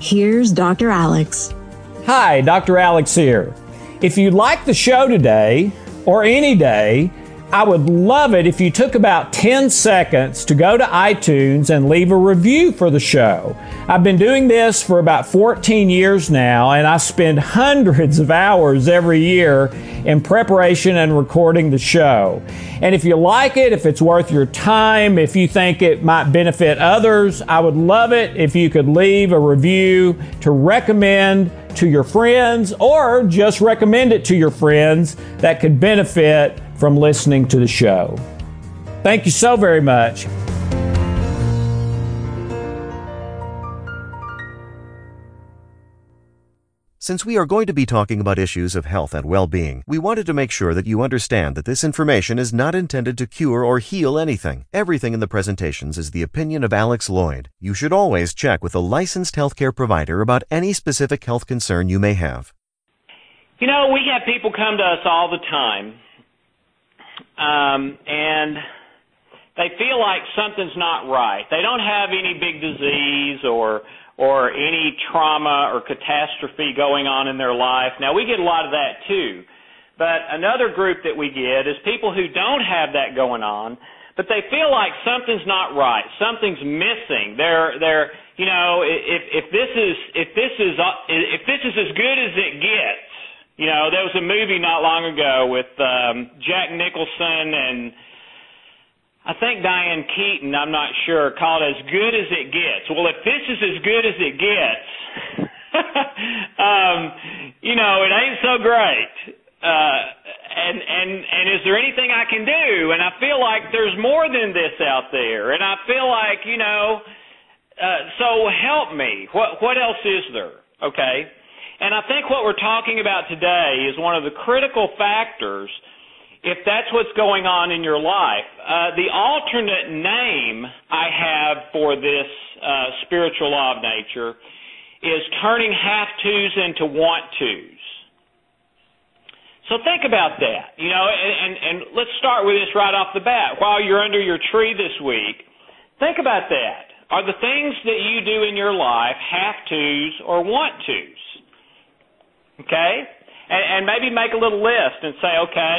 Here's Dr. Alex. Hi, Dr. Alex here. If you like the show today, or any day, I would love it if you took about 10 seconds to go to iTunes and leave a review for the show. I've been doing this for about 14 years now, and I spend hundreds of hours every year in preparation and recording the show. And if you like it, if it's worth your time, if you think it might benefit others, I would love it if you could leave a review to recommend to your friends or just recommend it to your friends that could benefit from listening to the show. Thank you so very much. Since we are going to be talking about issues of health and well being, we wanted to make sure that you understand that this information is not intended to cure or heal anything. Everything in the presentations is the opinion of Alex Loyd. You should always check with a licensed healthcare provider about any specific health concern you may have. You know, we have people come to us all the time um, and they feel like something's not right. They don't have any big disease or or any trauma or catastrophe going on in their life. Now we get a lot of that too. But another group that we get is people who don't have that going on, but they feel like something's not right. Something's missing. They're they're you know, if if this is if this is if this is as good as it gets, you know, there was a movie not long ago with um, Jack Nicholson and I think Diane Keaton, I'm not sure, called As Good as It Gets. Well, if this is as good as it gets, um, you know, it ain't so great. Uh, and, and, and is there anything I can do? And I feel like there's more than this out there. And I feel like, you know, uh, so help me. What, what else is there? Okay. And I think what we're talking about today is one of the critical factors if that's what's going on in your life. Uh, the alternate name I have for this uh, spiritual law of nature is turning have tos into want tos. So think about that, you know, and, and, and let's start with this right off the bat. While you're under your tree this week, think about that. Are the things that you do in your life have tos or want tos? Okay? And, and maybe make a little list and say, okay,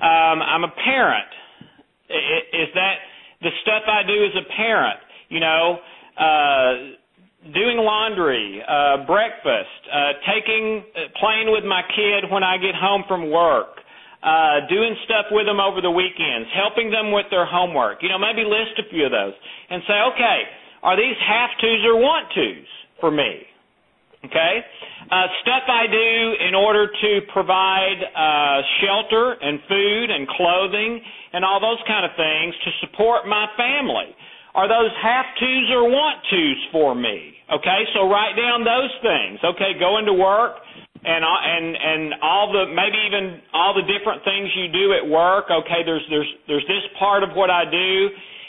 um, I'm a parent. Is that the stuff I do as a parent? You know, uh, doing laundry, uh, breakfast, uh, taking, uh, playing with my kid when I get home from work, uh, doing stuff with them over the weekends, helping them with their homework. You know, maybe list a few of those and say, okay, are these have tos or want tos for me? Okay? Uh, stuff I do in order to provide uh, shelter and food and clothing and all those kind of things to support my family. Are those have tos or want tos for me? Okay, so write down those things. Okay, going to work and uh, and and all the maybe even all the different things you do at work. Okay, there's there's there's this part of what I do,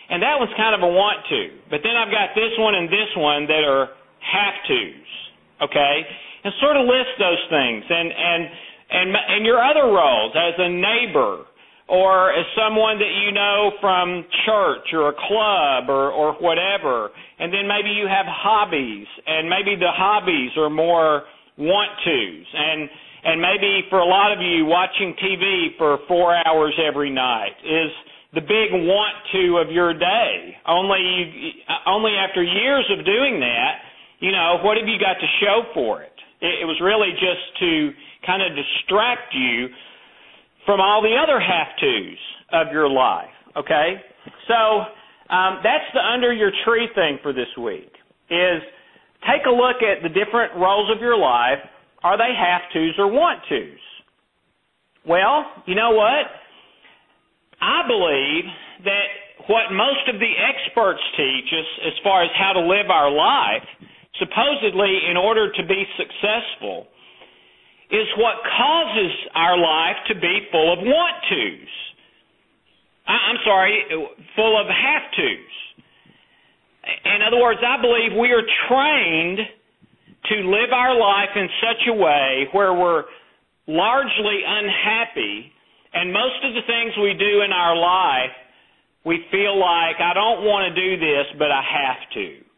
and that one's kind of a want to. But then I've got this one and this one that are have tos okay? And sort of list those things and and and and your other roles as a neighbor or as someone that you know from church or a club or or whatever. And then maybe you have hobbies and maybe the hobbies are more want tos and and maybe for a lot of you watching TV for 4 hours every night is the big want to of your day. Only only after years of doing that you know, what have you got to show for it? It, it was really just to kind of distract you from all the other have tos of your life. Okay? So um, that's the under your tree thing for this week. Is take a look at the different roles of your life. Are they have tos or want tos? Well, you know what? I believe that what most of the experts teach us as far as how to live our life supposedly in order to be successful, is what causes our life to be full of want tos. I'm sorry, full of have tos. In other words, I believe we are trained to live our life in such a way where we're largely unhappy, and most of the things we do in our life, we feel like, I don't want to do this, but I have to.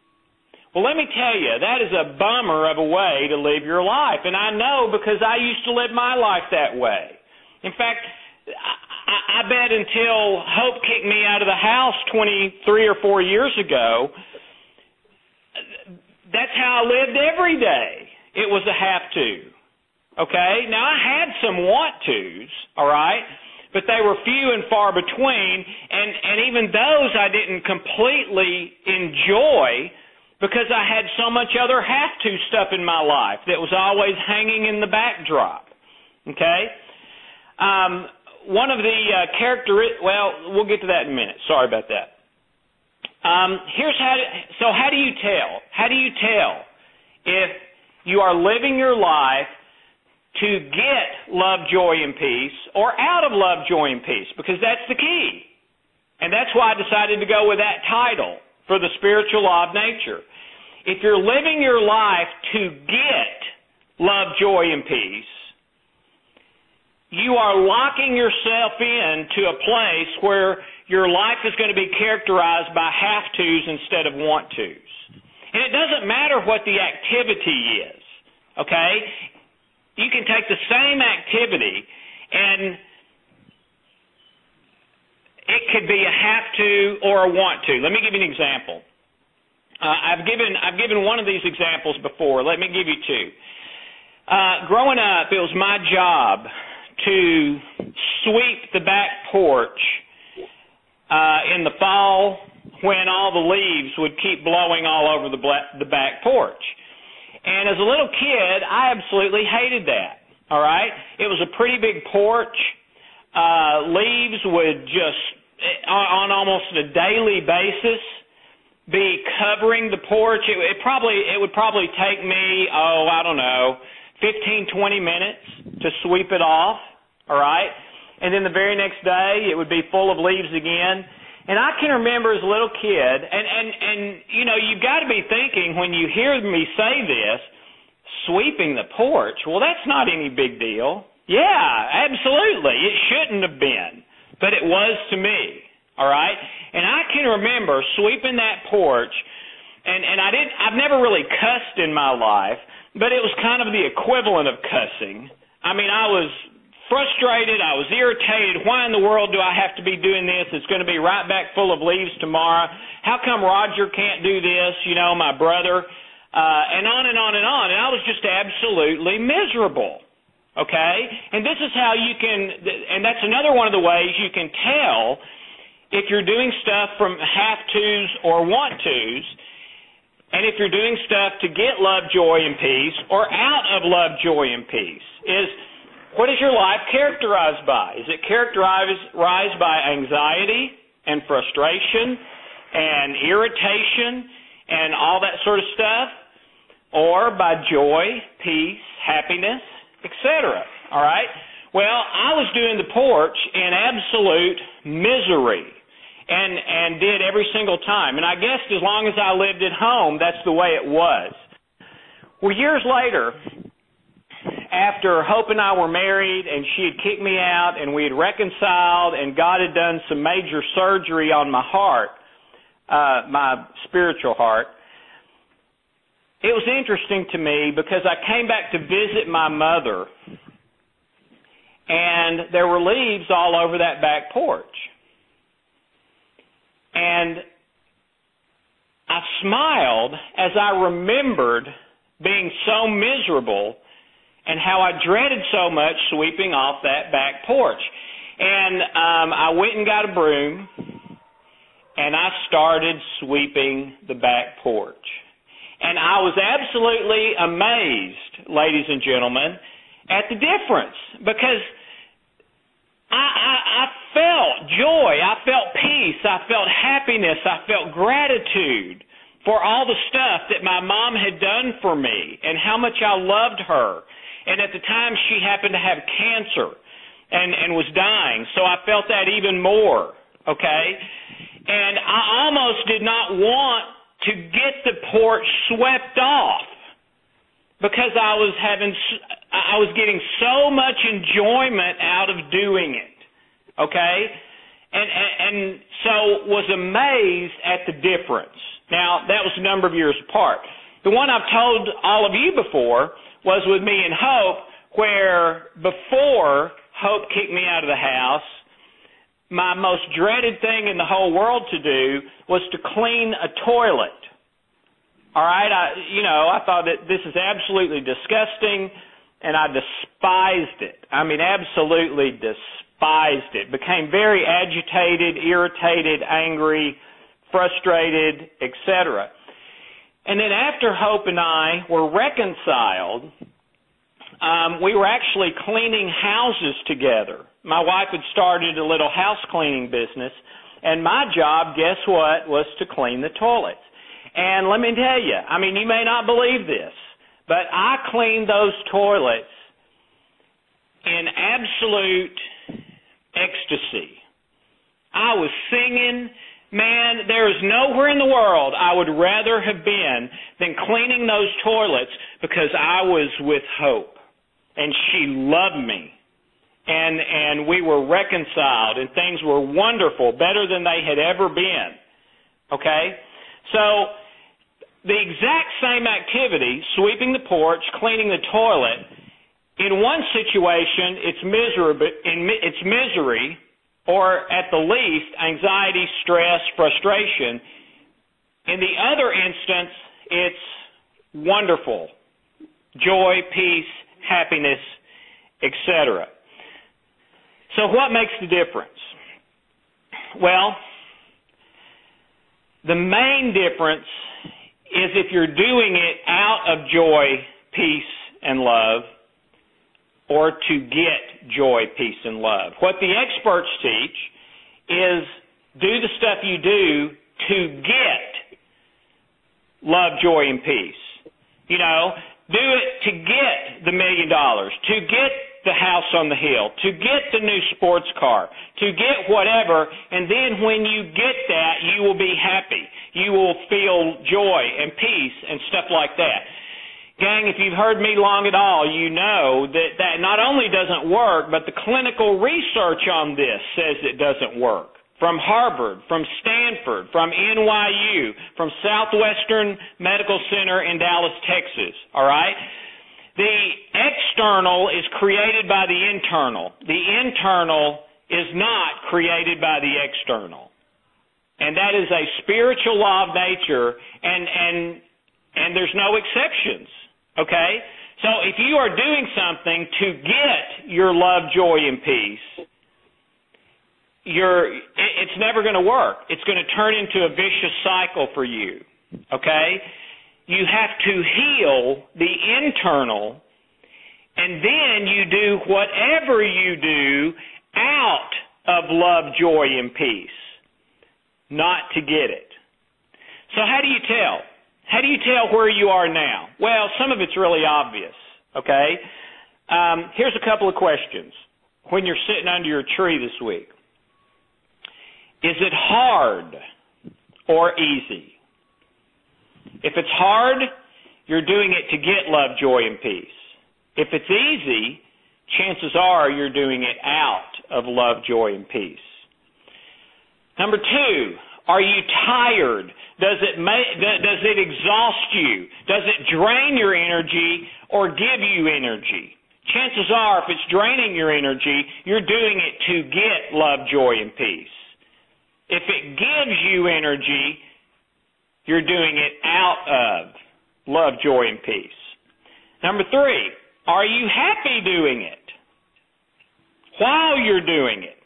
Well, let me tell you, that is a bummer of a way to live your life. And I know because I used to live my life that way. In fact, I, I bet until Hope kicked me out of the house 23 or 4 years ago, that's how I lived every day. It was a have to. Okay? Now I had some want tos, all right? But they were few and far between, and and even those I didn't completely enjoy because I had so much other have to stuff in my life that was always hanging in the backdrop. Okay? Um, one of the uh, character well, we'll get to that in a minute. Sorry about that. Um, here's how. To, so how do you tell? How do you tell if you are living your life to get love, joy, and peace, or out of love, joy, and peace? Because that's the key, and that's why I decided to go with that title for the spiritual law of nature. If you're living your life to get love, joy, and peace, you are locking yourself in to a place where your life is going to be characterized by have tos instead of want tos. And it doesn't matter what the activity is, okay? You can take the same activity and it could be a have to or a want to. Let me give you an example. Uh, I've given I've given one of these examples before. Let me give you two. Uh, growing up, it was my job to sweep the back porch uh, in the fall when all the leaves would keep blowing all over the black, the back porch. And as a little kid, I absolutely hated that. All right, it was a pretty big porch. Uh, leaves would just on, almost a daily basis be covering the porch. It, it probably it would probably take me oh I don't know, fifteen twenty minutes to sweep it off. All right, and then the very next day it would be full of leaves again. And I can remember as a little kid, and and and you know you've got to be thinking when you hear me say this, sweeping the porch. Well, that's not any big deal. Yeah, absolutely, it shouldn't have been, but it was to me. All right? And I can remember sweeping that porch and and I didn't I've never really cussed in my life, but it was kind of the equivalent of cussing. I mean, I was frustrated, I was irritated. Why in the world do I have to be doing this? It's going to be right back full of leaves tomorrow. How come Roger can't do this, you know, my brother? Uh and on and on and on. And I was just absolutely miserable. Okay? And this is how you can and that's another one of the ways you can tell if you're doing stuff from have tos or want tos, and if you're doing stuff to get love, joy, and peace, or out of love, joy, and peace, is what is your life characterized by? Is it characterized by anxiety and frustration and irritation and all that sort of stuff? Or by joy, peace, happiness, etc.? All right? Well, I was doing the porch in absolute misery and and did every single time. And I guess as long as I lived at home, that's the way it was. Well, years later, after Hope and I were married and she had kicked me out and we had reconciled and God had done some major surgery on my heart, uh, my spiritual heart, it was interesting to me because I came back to visit my mother and there were leaves all over that back porch. And I smiled as I remembered being so miserable and how I dreaded so much sweeping off that back porch. And um, I went and got a broom and I started sweeping the back porch. And I was absolutely amazed, ladies and gentlemen, at the difference because I, I, I felt joy. I felt peace. I felt happiness. I felt gratitude for all the stuff that my mom had done for me and how much I loved her. And at the time she happened to have cancer and, and was dying. So I felt that even more. Okay. And I almost did not want to get the porch swept off because I was having, I was getting so much enjoyment out of doing it. Okay. And, and, and so was amazed at the difference. Now, that was a number of years apart. The one I've told all of you before was with me and Hope, where before Hope kicked me out of the house, my most dreaded thing in the whole world to do was to clean a toilet. All right, I you know, I thought that this is absolutely disgusting and I despised it. I mean absolutely despised it. Became very agitated, irritated, angry, frustrated, etc. And then after Hope and I were reconciled, um, we were actually cleaning houses together. My wife had started a little house cleaning business, and my job, guess what, was to clean the toilets. And let me tell you, I mean, you may not believe this, but I cleaned those toilets in absolute ecstasy. I was singing Man, there is nowhere in the world I would rather have been than cleaning those toilets because I was with Hope and she loved me. And and we were reconciled and things were wonderful, better than they had ever been. Okay? So the exact same activity, sweeping the porch, cleaning the toilet, in one situation it's miserable it's misery or at the least, anxiety, stress, frustration. In the other instance, it's wonderful. Joy, peace, happiness, etc. So what makes the difference? Well, the main difference is if you're doing it out of joy, peace, and love, or to get joy, peace, and love. What the experts teach is do the stuff you do to get love, joy, and peace. You know, do it to get the million dollars, to get the house on the hill, to get the new sports car, to get whatever, and then when you get that, you will be happy. You will feel joy and peace and stuff like that. Gang, if you've heard me long at all, you know that that not only doesn't work, but the clinical research on this says it doesn't work. From Harvard, from Stanford, from NYU, from Southwestern Medical Center in Dallas, Texas. All right? The external is created by the internal. The internal is not created by the external. And that is a spiritual law of nature and and and there's no exceptions. Okay? So if you are doing something to get your love, joy, and peace, you're, it's never going to work. It's going to turn into a vicious cycle for you. Okay? You have to heal the internal, and then you do whatever you do out of love, joy, and peace, not to get it. So how do you tell? How do you tell where you are now? Well, some of it's really obvious, okay? Um, here's a couple of questions when you're sitting under your tree this week. Is it hard or easy? If it's hard, you're doing it to get love, joy, and peace. If it's easy, chances are you're doing it out of love, joy, and peace. Number two, are you tired? Does it does it exhaust you? Does it drain your energy or give you energy? Chances are, if it's draining your energy, you're doing it to get love, joy, and peace. If it gives you energy, you're doing it out of love, joy, and peace. Number three, are you happy doing it? While you're doing it.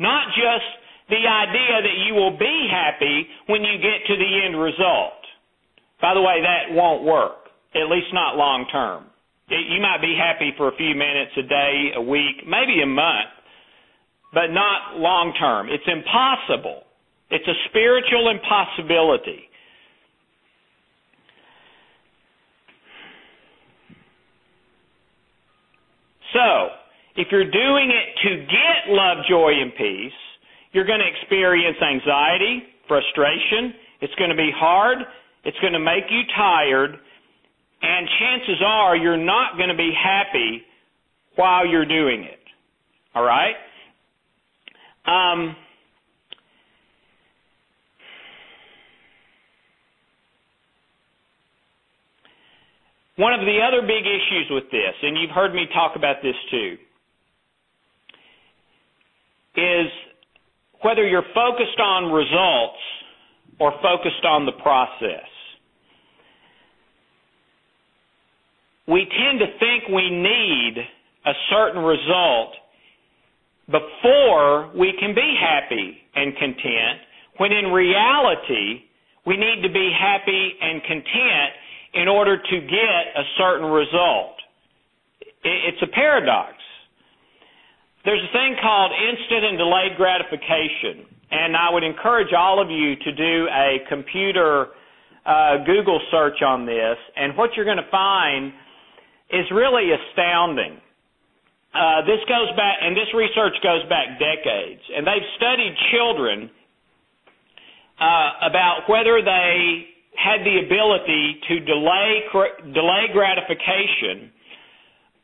Not just the idea that you will be happy when you get to the end result. By the way, that won't work, at least not long term. You might be happy for a few minutes, a day, a week, maybe a month, but not long term. It's impossible. It's a spiritual impossibility. So, if you're doing it to get love, joy, and peace, you're going to experience anxiety, frustration. It's going to be hard. It's going to make you tired. And chances are you're not going to be happy while you're doing it. All right? Um, one of the other big issues with this, and you've heard me talk about this too, is whether you're focused on results or focused on the process. We tend to think we need a certain result before we can be happy and content, when in reality, we need to be happy and content in order to get a certain result. It's a paradox. There's a thing called instant and delayed gratification, and I would encourage all of you to do a computer uh, Google search on this, and what you're going to find is really astounding. Uh, this goes back, and this research goes back decades, and they've studied children uh, about whether they had the ability to delay delay gratification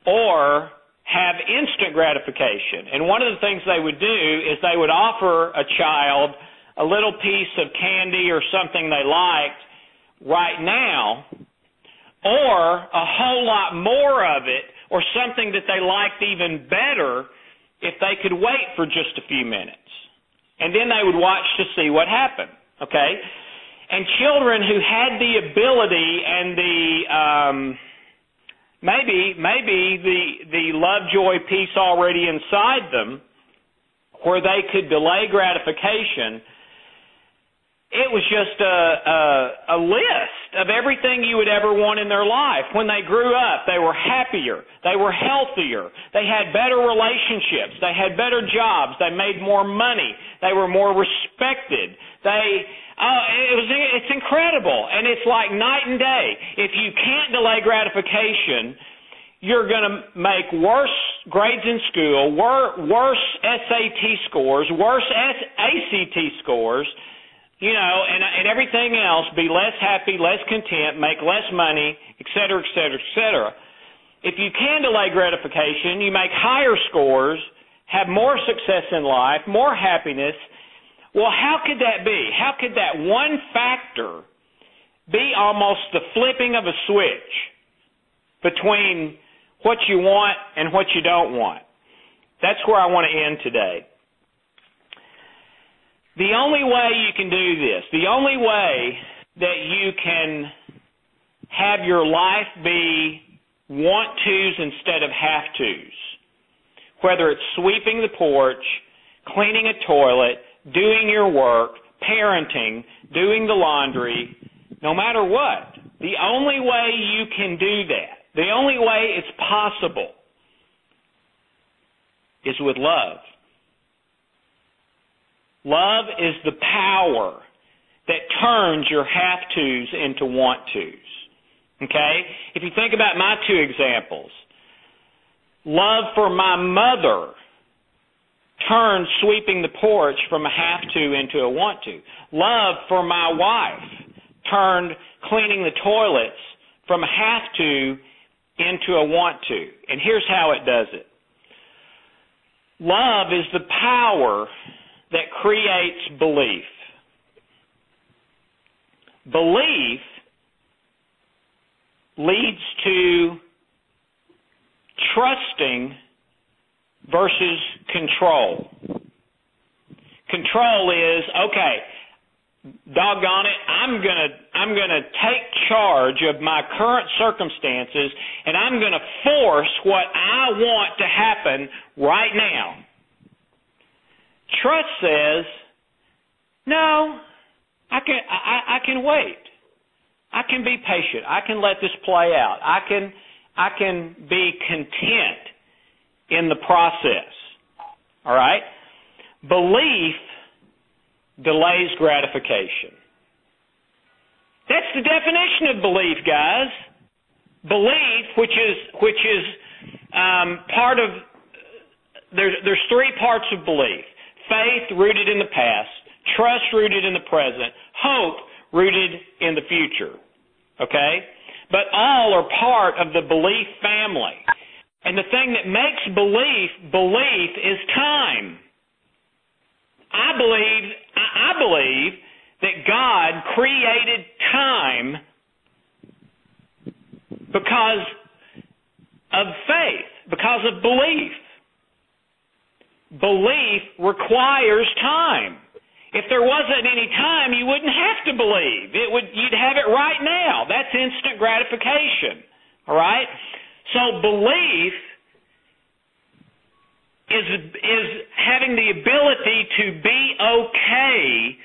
or have instant gratification. And one of the things they would do is they would offer a child a little piece of candy or something they liked right now, or a whole lot more of it or something that they liked even better if they could wait for just a few minutes. And then they would watch to see what happened. Okay? And children who had the ability and the um maybe maybe the the love joy peace already inside them where they could delay gratification it was just a, a, a list of everything you would ever want in their life. When they grew up, they were happier, they were healthier, they had better relationships, they had better jobs, they made more money, they were more respected. They, uh, it was, it's incredible, and it's like night and day. If you can't delay gratification, you're going to make worse grades in school, wor- worse SAT scores, worse ACT scores you know, and and everything else, be less happy, less content, make less money, et cetera, et cetera, et cetera. If you can delay gratification, you make higher scores, have more success in life, more happiness. Well, how could that be? How could that one factor be almost the flipping of a switch between what you want and what you don't want? That's where I want to end today. The only way you can do this, the only way that you can have your life be want tos instead of have tos, whether it's sweeping the porch, cleaning a toilet, doing your work, parenting, doing the laundry, no matter what, the only way you can do that, the only way it's possible is with love. Love is the power that turns your have tos into want tos. Okay? If you think about my two examples, love for my mother turned sweeping the porch from a have to into a want to. Love for my wife turned cleaning the toilets from a have to into a want to. And here's how it does it. Love is the power that creates belief. Belief leads to trusting versus control. Control is, okay, doggone it, I'm gonna I'm gonna take charge of my current circumstances and I'm gonna force what I want to happen right now. Trust says, no, I can, I, I can wait. I can be patient. I can let this play out. I can, I can be content in the process. All right? Belief delays gratification. That's the definition of belief, guys. Belief, which is which is um, part of there's there's three parts of belief: faith rooted in the past, trust rooted in the present, hope rooted in the future. Okay, but all are part of the belief family. And the thing that makes belief belief is time. I believe I believe that God created time because of faith, because of belief. Belief requires time. If there wasn't any time, you wouldn't have to believe. It would you'd have it right now. That's instant gratification. All right? So belief is is having the ability to be okay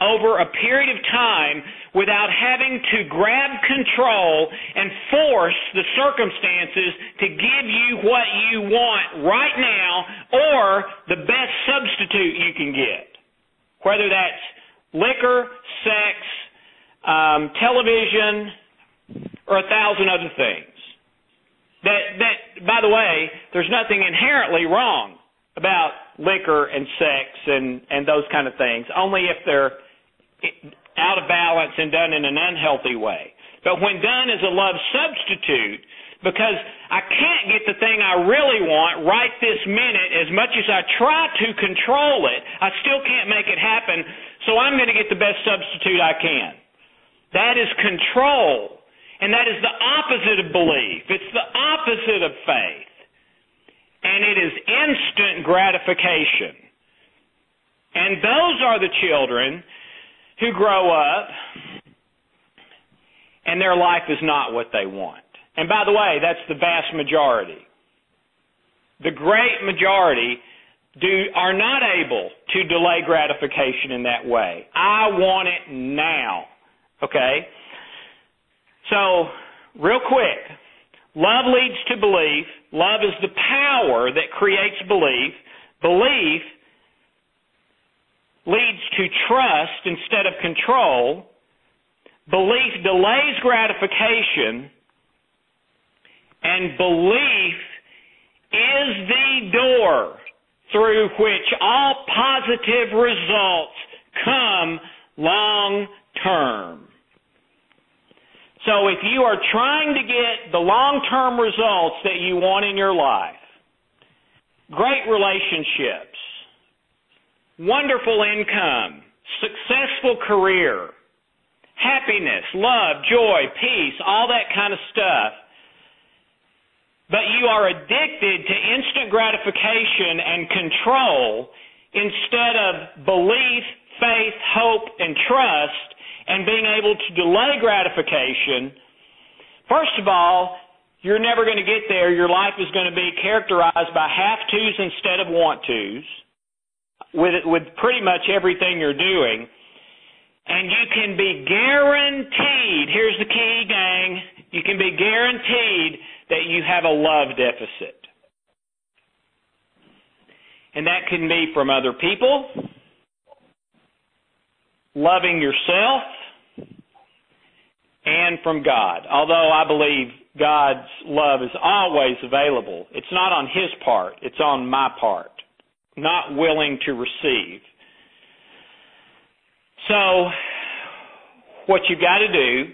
over a period of time without having to grab control and force the circumstances to give you what you want right now or the best substitute you can get. Whether that's liquor, sex, um, television, or a thousand other things. That, that, by the way, there's nothing inherently wrong about liquor and sex and, and those kind of things, only if they're out of balance and done in an unhealthy way. But when done as a love substitute, because I can't get the thing I really want right this minute as much as I try to control it, I still can't make it happen, so I'm going to get the best substitute I can. That is control. And that is the opposite of belief. It's the opposite of faith. And it is instant gratification. And those are the children who grow up and their life is not what they want. And by the way, that's the vast majority. The great majority do are not able to delay gratification in that way. I want it now. Okay? So, real quick, love leads to belief. Love is the power that creates belief. Belief leads to trust instead of control. Belief delays gratification. And belief is the door through which all positive results come long term. So if you are trying to get the long term results that you want in your life, great relationships, wonderful income, successful career, happiness, love, joy, peace, all that kind of stuff. But you are addicted to instant gratification and control instead of belief, faith, hope, and trust and being able to delay gratification. First of all, you're never going to get there. Your life is going to be characterized by have tos instead of want tos with with pretty much everything you're doing. And you can be guaranteed, here's the key, gang, you can be guaranteed that you have a love deficit. And that can be from other people, loving yourself, and from God. Although I believe God's love is always available, it's not on His part, it's on my part not willing to receive. So, what you've got to do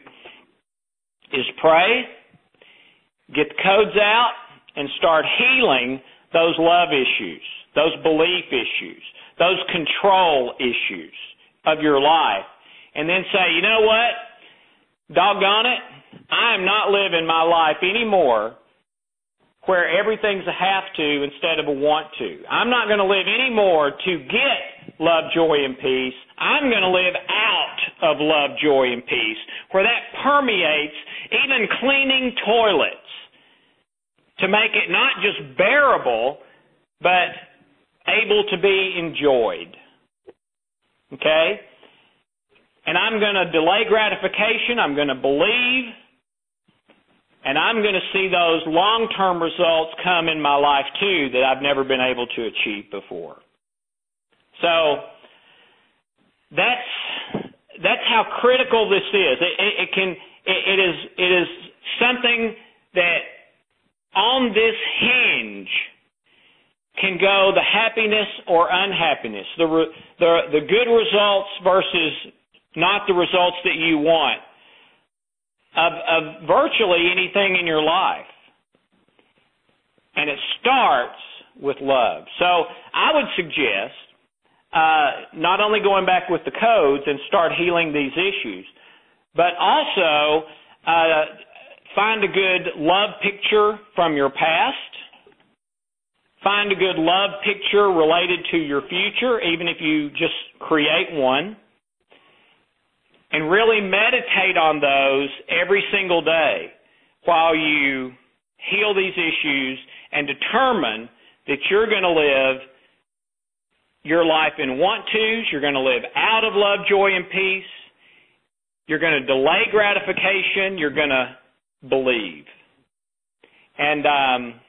is pray, get the codes out, and start healing those love issues, those belief issues, those control issues of your life. And then say, you know what? Doggone it. I am not living my life anymore where everything's a have to instead of a want to. I'm not going to live anymore to get love, joy, and peace. I'm going to live out of love, joy, and peace, where that permeates even cleaning toilets to make it not just bearable, but able to be enjoyed. Okay? And I'm going to delay gratification. I'm going to believe and I'm going to see those long term results come in my life too that I've never been able to achieve before. So that's that's how critical this is. It, it, it can it, it is it is something that on this hinge can go the happiness or unhappiness, the re- the the good results versus not the results that you want of of virtually anything in your life. And it starts with love. So I would suggest uh, not only going back with the codes and start healing these issues, but also uh, find a good love picture from your past Find a good love picture related to your future, even if you just create one. And really meditate on those every single day while you heal these issues and determine that you're going to live your life in want tos. You're going to live out of love, joy, and peace. You're going to delay gratification. You're going to believe. And um,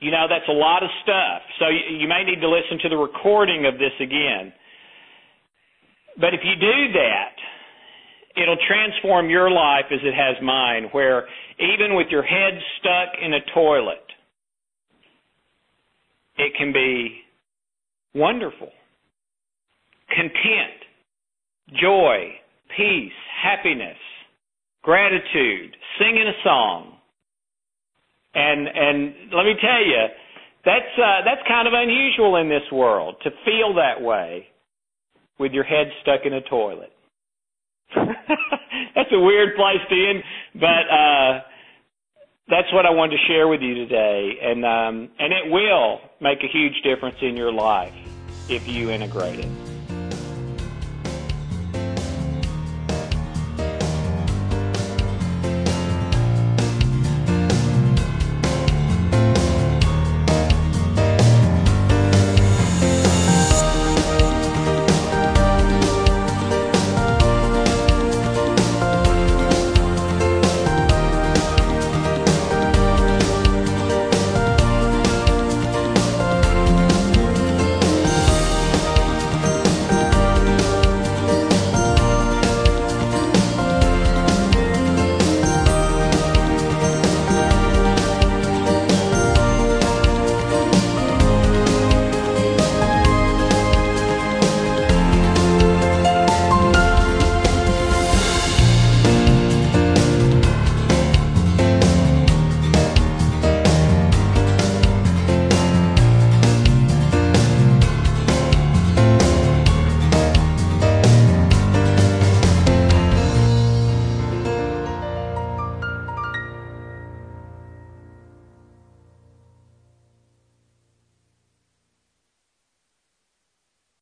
you know, that's a lot of stuff. So you, you may need to listen to the recording of this again. But if you do that, it'll transform your life as it has mine, where even with your head stuck in a toilet, it can be wonderful. Content, joy, peace, happiness, gratitude, singing a song, let me tell you, that's uh, that's kind of unusual in this world to feel that way with your head stuck in a toilet. that's a weird place to end, but uh, that's what I wanted to share with you today, and um, and it will make a huge difference in your life if you integrate it.